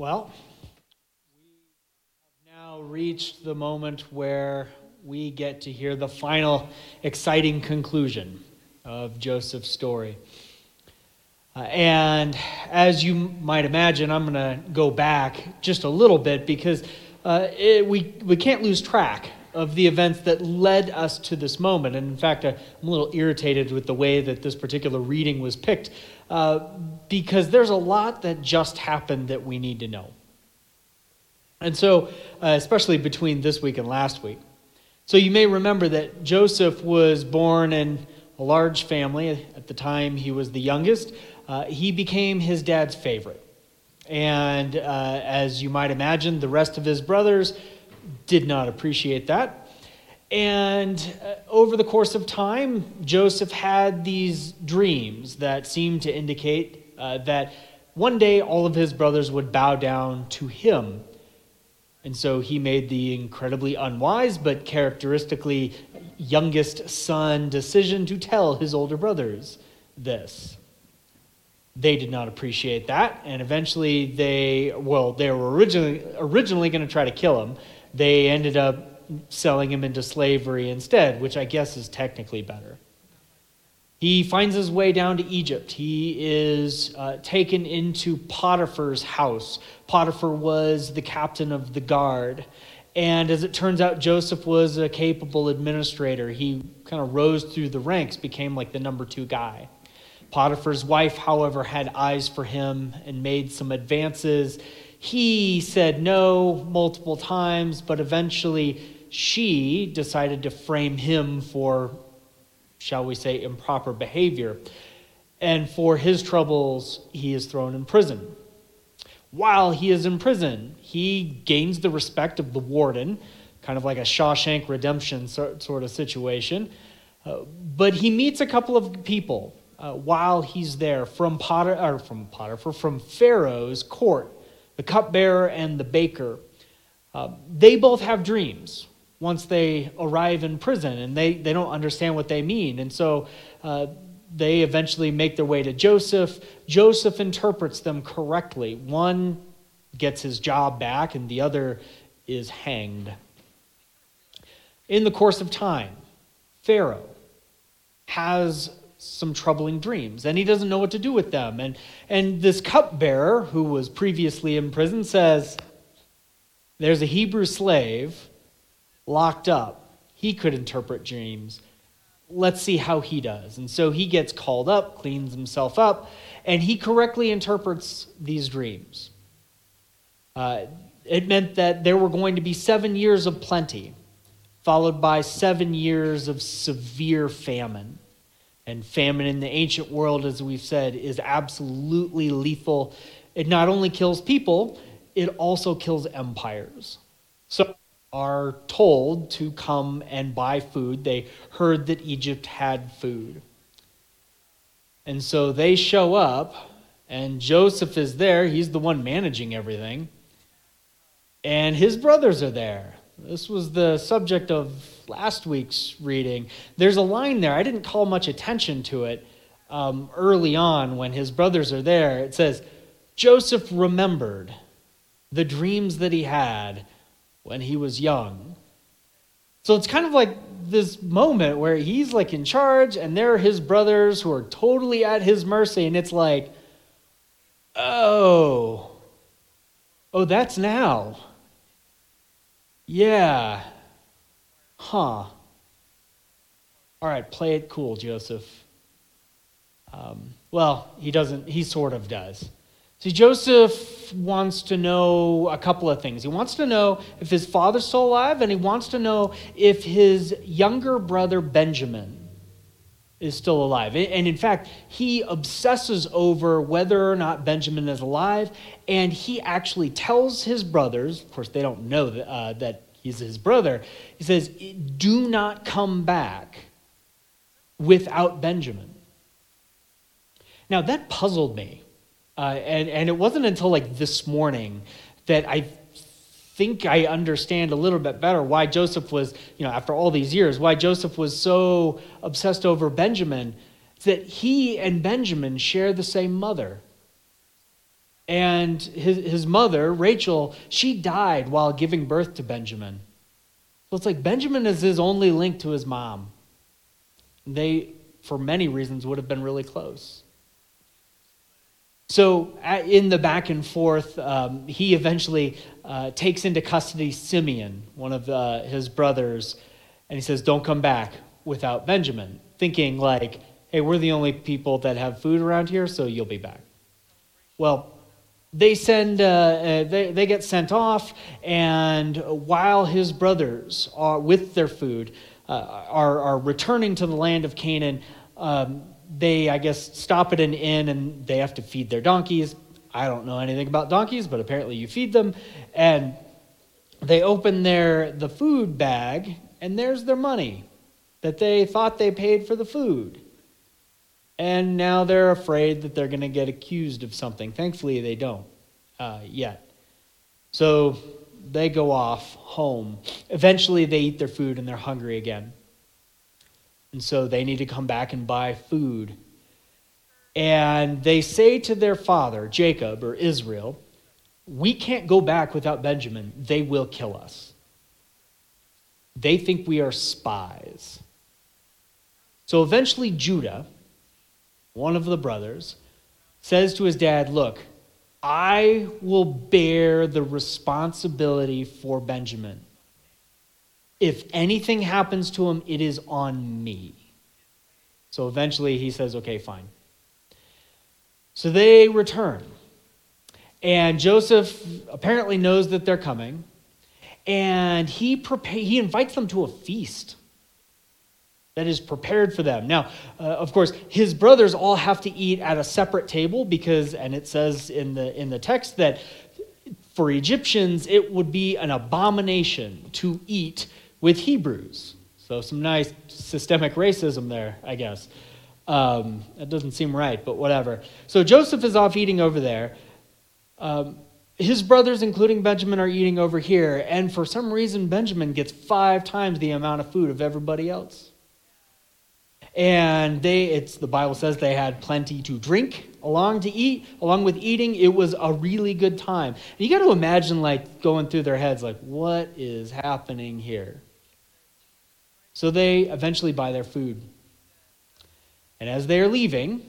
Well, we have now reached the moment where we get to hear the final exciting conclusion of Joseph's story. Uh, and as you might imagine, I'm going to go back just a little bit because uh, it, we, we can't lose track of the events that led us to this moment. And in fact, I'm a little irritated with the way that this particular reading was picked uh, because there's a lot that just happened that we need to know. And so, uh, especially between this week and last week. So, you may remember that Joseph was born in a large family. At the time, he was the youngest. Uh, he became his dad's favorite. And uh, as you might imagine, the rest of his brothers did not appreciate that. And uh, over the course of time, Joseph had these dreams that seemed to indicate uh, that one day all of his brothers would bow down to him. And so he made the incredibly unwise but characteristically youngest son decision to tell his older brothers this. They did not appreciate that, and eventually they, well, they were originally, originally going to try to kill him. They ended up selling him into slavery instead, which I guess is technically better. He finds his way down to Egypt. He is uh, taken into Potiphar's house. Potiphar was the captain of the guard. And as it turns out, Joseph was a capable administrator. He kind of rose through the ranks, became like the number two guy. Potiphar's wife, however, had eyes for him and made some advances. He said no multiple times, but eventually she decided to frame him for, shall we say, improper behavior. And for his troubles, he is thrown in prison. While he is in prison, he gains the respect of the warden, kind of like a Shawshank Redemption sort of situation. Uh, but he meets a couple of people uh, while he's there from Potter, or from Potiphar, from Pharaoh's court, the cupbearer and the baker. Uh, they both have dreams once they arrive in prison and they, they don't understand what they mean. And so uh, they eventually make their way to Joseph. Joseph interprets them correctly. One gets his job back, and the other is hanged. In the course of time, Pharaoh has some troubling dreams and he doesn't know what to do with them. And, and this cupbearer, who was previously in prison, says, There's a Hebrew slave locked up. He could interpret dreams. Let's see how he does. And so he gets called up, cleans himself up, and he correctly interprets these dreams. Uh, it meant that there were going to be seven years of plenty, followed by seven years of severe famine. And famine in the ancient world, as we've said, is absolutely lethal. It not only kills people, it also kills empires. So are told to come and buy food. They heard that Egypt had food. And so they show up, and Joseph is there. He's the one managing everything. And his brothers are there. This was the subject of last week's reading. There's a line there. I didn't call much attention to it um, early on when his brothers are there. It says, Joseph remembered the dreams that he had when he was young. So it's kind of like this moment where he's like in charge and there are his brothers who are totally at his mercy and it's like oh oh that's now. Yeah. Huh. All right play it cool joseph. Um, well he doesn't he sort of does See, Joseph wants to know a couple of things. He wants to know if his father's still alive, and he wants to know if his younger brother Benjamin is still alive. And in fact, he obsesses over whether or not Benjamin is alive, and he actually tells his brothers, of course, they don't know that, uh, that he's his brother, he says, Do not come back without Benjamin. Now, that puzzled me uh, and, and it wasn't until like this morning that I think I understand a little bit better why Joseph was, you know, after all these years, why Joseph was so obsessed over Benjamin. That he and Benjamin share the same mother. And his, his mother, Rachel, she died while giving birth to Benjamin. So it's like Benjamin is his only link to his mom. They, for many reasons, would have been really close. So, in the back and forth, um, he eventually uh, takes into custody Simeon, one of uh, his brothers, and he says, Don't come back without Benjamin, thinking, like, hey, we're the only people that have food around here, so you'll be back. Well, they send uh, uh, they, they get sent off and while his brothers are with their food uh, are, are returning to the land of canaan um, they i guess stop at an inn and they have to feed their donkeys i don't know anything about donkeys but apparently you feed them and they open their the food bag and there's their money that they thought they paid for the food and now they're afraid that they're going to get accused of something. Thankfully, they don't uh, yet. So they go off home. Eventually, they eat their food and they're hungry again. And so they need to come back and buy food. And they say to their father, Jacob or Israel, We can't go back without Benjamin. They will kill us. They think we are spies. So eventually, Judah one of the brothers, says to his dad, Look, I will bear the responsibility for Benjamin. If anything happens to him, it is on me. So eventually he says, Okay, fine. So they return. And Joseph apparently knows that they're coming. And he, he invites them to a feast that is prepared for them. Now, uh, of course, his brothers all have to eat at a separate table because, and it says in the, in the text that for Egyptians, it would be an abomination to eat with Hebrews. So, some nice systemic racism there, I guess. Um, that doesn't seem right, but whatever. So, Joseph is off eating over there. Um, his brothers, including Benjamin, are eating over here, and for some reason, Benjamin gets five times the amount of food of everybody else and they it's the bible says they had plenty to drink along to eat along with eating it was a really good time and you got to imagine like going through their heads like what is happening here so they eventually buy their food and as they're leaving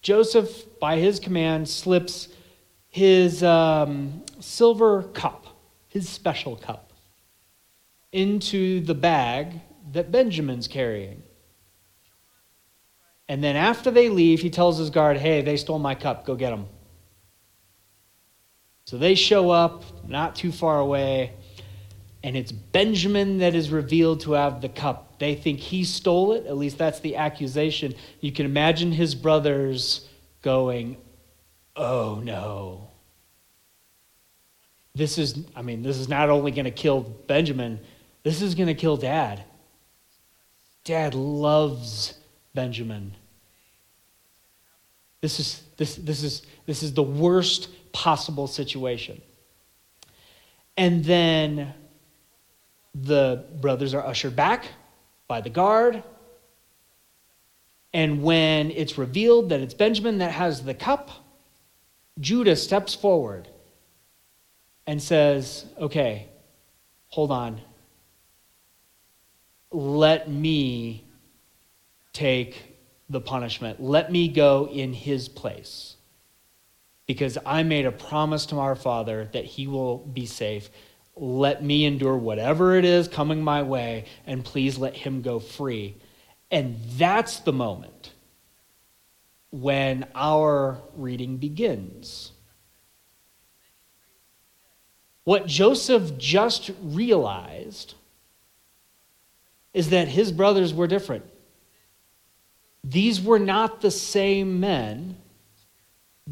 joseph by his command slips his um, silver cup his special cup into the bag that benjamin's carrying and then after they leave, he tells his guard, hey, they stole my cup. Go get them. So they show up not too far away, and it's Benjamin that is revealed to have the cup. They think he stole it. At least that's the accusation. You can imagine his brothers going, oh no. This is, I mean, this is not only going to kill Benjamin, this is going to kill dad. Dad loves Benjamin. This is, this, this, is, this is the worst possible situation. And then the brothers are ushered back by the guard. And when it's revealed that it's Benjamin that has the cup, Judah steps forward and says, Okay, hold on. Let me take the punishment. Let me go in his place. Because I made a promise to our Father that he will be safe. Let me endure whatever it is coming my way, and please let him go free. And that's the moment when our reading begins. What Joseph just realized is that his brothers were different. These were not the same men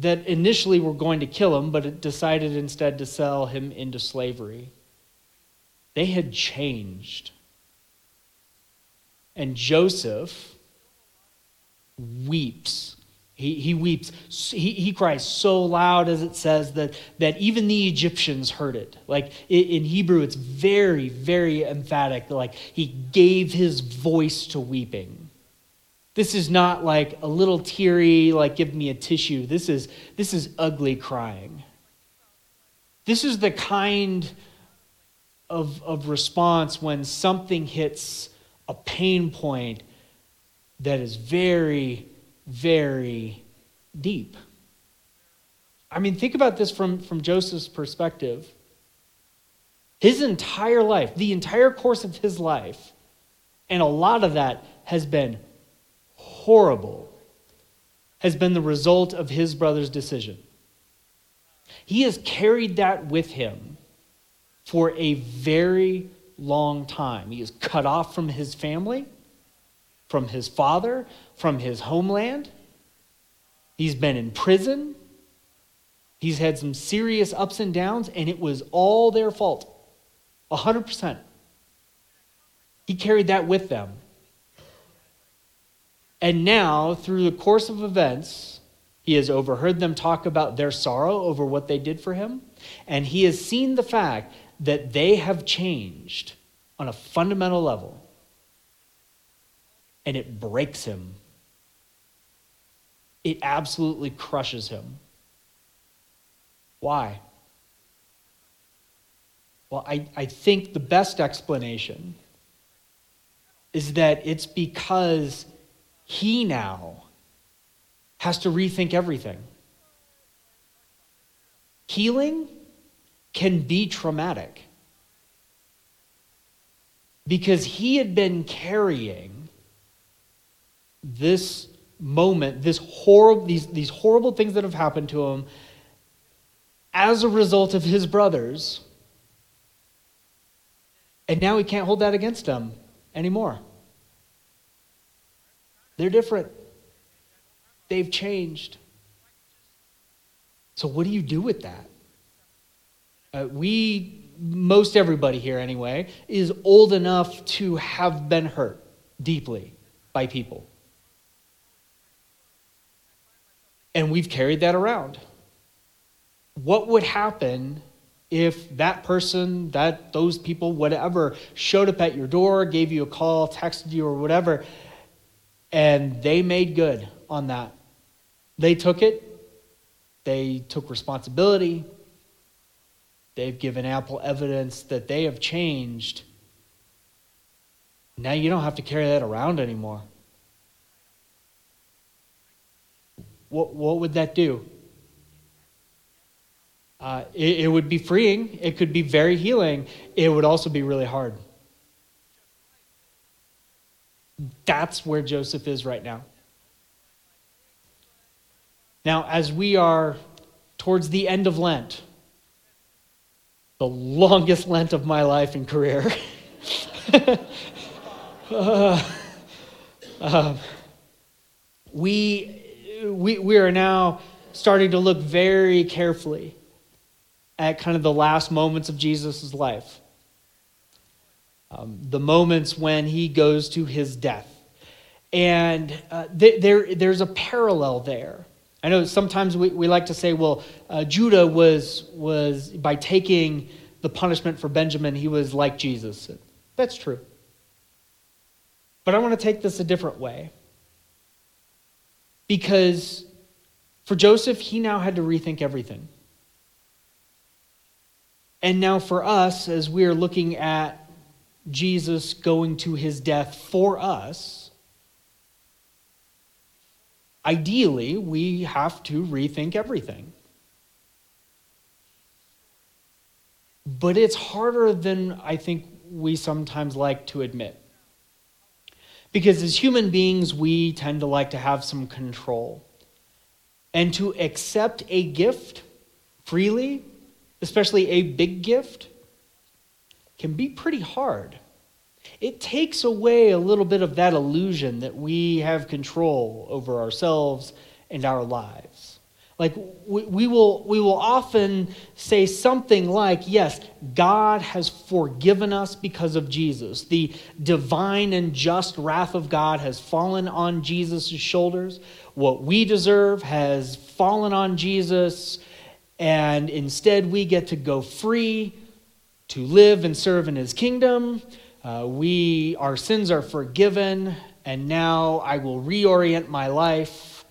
that initially were going to kill him, but decided instead to sell him into slavery. They had changed. And Joseph weeps. He, he weeps. He, he cries so loud, as it says, that, that even the Egyptians heard it. Like in Hebrew, it's very, very emphatic. Like he gave his voice to weeping. This is not like a little teary, like give me a tissue. This is, this is ugly crying. This is the kind of, of response when something hits a pain point that is very, very deep. I mean, think about this from, from Joseph's perspective. His entire life, the entire course of his life, and a lot of that has been horrible, has been the result of his brother's decision. He has carried that with him for a very long time. He is cut off from his family, from his father, from his homeland. He's been in prison. He's had some serious ups and downs, and it was all their fault. 100%. He carried that with them. And now, through the course of events, he has overheard them talk about their sorrow over what they did for him, and he has seen the fact that they have changed on a fundamental level. And it breaks him. It absolutely crushes him. Why? Well, I, I think the best explanation is that it's because he now has to rethink everything. Healing can be traumatic because he had been carrying this moment, this horrible, these, these horrible things that have happened to him as a result of his brothers. And now he can't hold that against them anymore. They're different. They've changed. So, what do you do with that? Uh, we, most everybody here anyway, is old enough to have been hurt deeply by people. And we've carried that around. What would happen if that person, that those people, whatever, showed up at your door, gave you a call, texted you, or whatever, and they made good on that? They took it, they took responsibility, They've given ample evidence that they have changed. Now you don't have to carry that around anymore. What, what would that do? Uh, it, it would be freeing. It could be very healing. It would also be really hard. That's where Joseph is right now. Now, as we are towards the end of Lent, the longest Lent of my life and career. uh, um, we, we, we are now starting to look very carefully at kind of the last moments of Jesus' life. Um, the moments when he goes to his death. And uh, th- there, there's a parallel there. I know sometimes we, we like to say, well, uh, Judah was, was, by taking the punishment for Benjamin, he was like Jesus. That's true. But I want to take this a different way. Because for Joseph, he now had to rethink everything. And now for us, as we are looking at Jesus going to his death for us, ideally, we have to rethink everything. But it's harder than I think we sometimes like to admit. Because as human beings, we tend to like to have some control. And to accept a gift freely, especially a big gift, can be pretty hard it takes away a little bit of that illusion that we have control over ourselves and our lives. Like we, we, will, we will often say something like, Yes, God has forgiven us because of Jesus. The divine and just wrath of God has fallen on Jesus' shoulders. What we deserve has fallen on Jesus, and instead we get to go free to live and serve in his kingdom uh, we, our sins are forgiven, and now I will reorient my life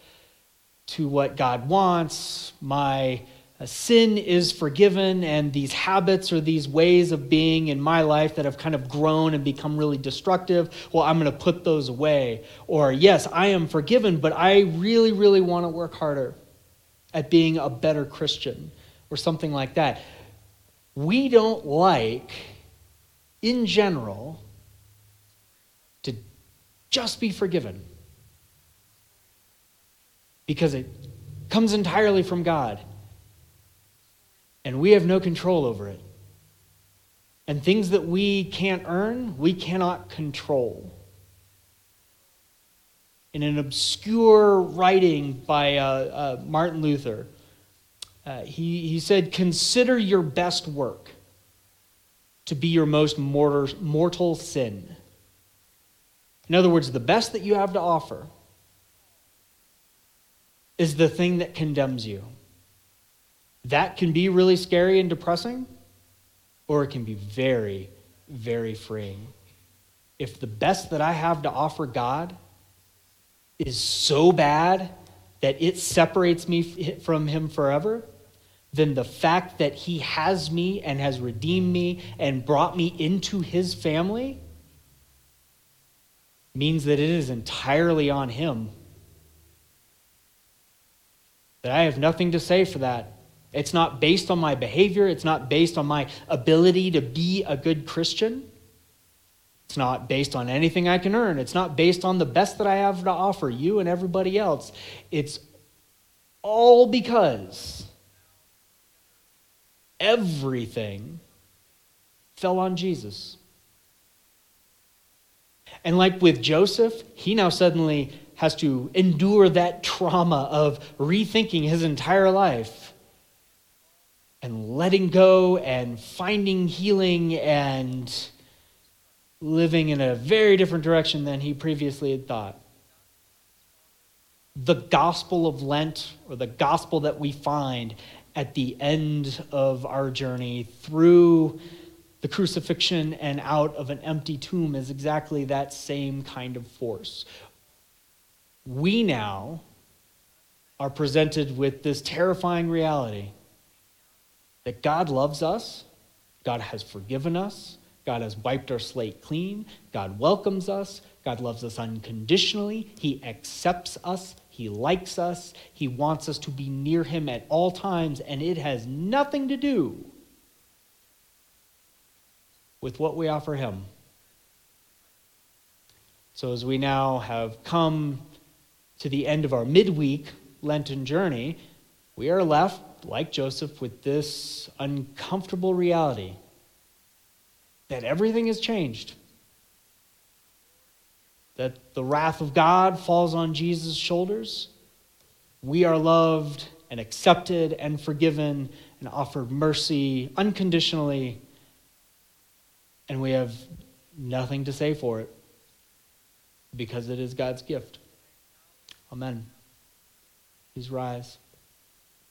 to what God wants. My uh, sin is forgiven, and these habits or these ways of being in my life that have kind of grown and become really destructive, well, I'm going to put those away. Or, yes, I am forgiven, but I really, really want to work harder at being a better Christian, or something like that. We don't like, in general, to just be forgiven because it comes entirely from God and we have no control over it. And things that we can't earn, we cannot control. In an obscure writing by uh, uh, Martin Luther, uh, he, he said, Consider your best work to be your most mortar, mortal sin. In other words, the best that you have to offer is the thing that condemns you. That can be really scary and depressing, or it can be very, very freeing. If the best that I have to offer God is so bad that it separates me from Him forever, then the fact that He has me and has redeemed me and brought me into His family means that it is entirely on Him. That I have nothing to say for that. It's not based on my behavior. It's not based on my ability to be a good Christian. It's not based on anything I can earn. It's not based on the best that I have to offer you and everybody else. It's all because everything fell on Jesus. And like with Joseph, he now suddenly has to endure that trauma of rethinking his entire life and letting go and finding healing and living in a very different direction than he previously had thought. The gospel of Lent, or the gospel that we find at the end of our journey through the crucifixion and out of an empty tomb, is exactly that same kind of force. We now are presented with this terrifying reality that God loves us, God has forgiven us, God has wiped our slate clean, God welcomes us, God loves us unconditionally, He accepts us, He likes us, He wants us to be near Him at all times, and it has nothing to do with what we offer Him. So, as we now have come to the end of our midweek Lenten journey, we are left like Joseph, with this uncomfortable reality that everything has changed. That the wrath of God falls on Jesus' shoulders. We are loved and accepted and forgiven and offered mercy unconditionally. And we have nothing to say for it because it is God's gift. Amen. Please rise.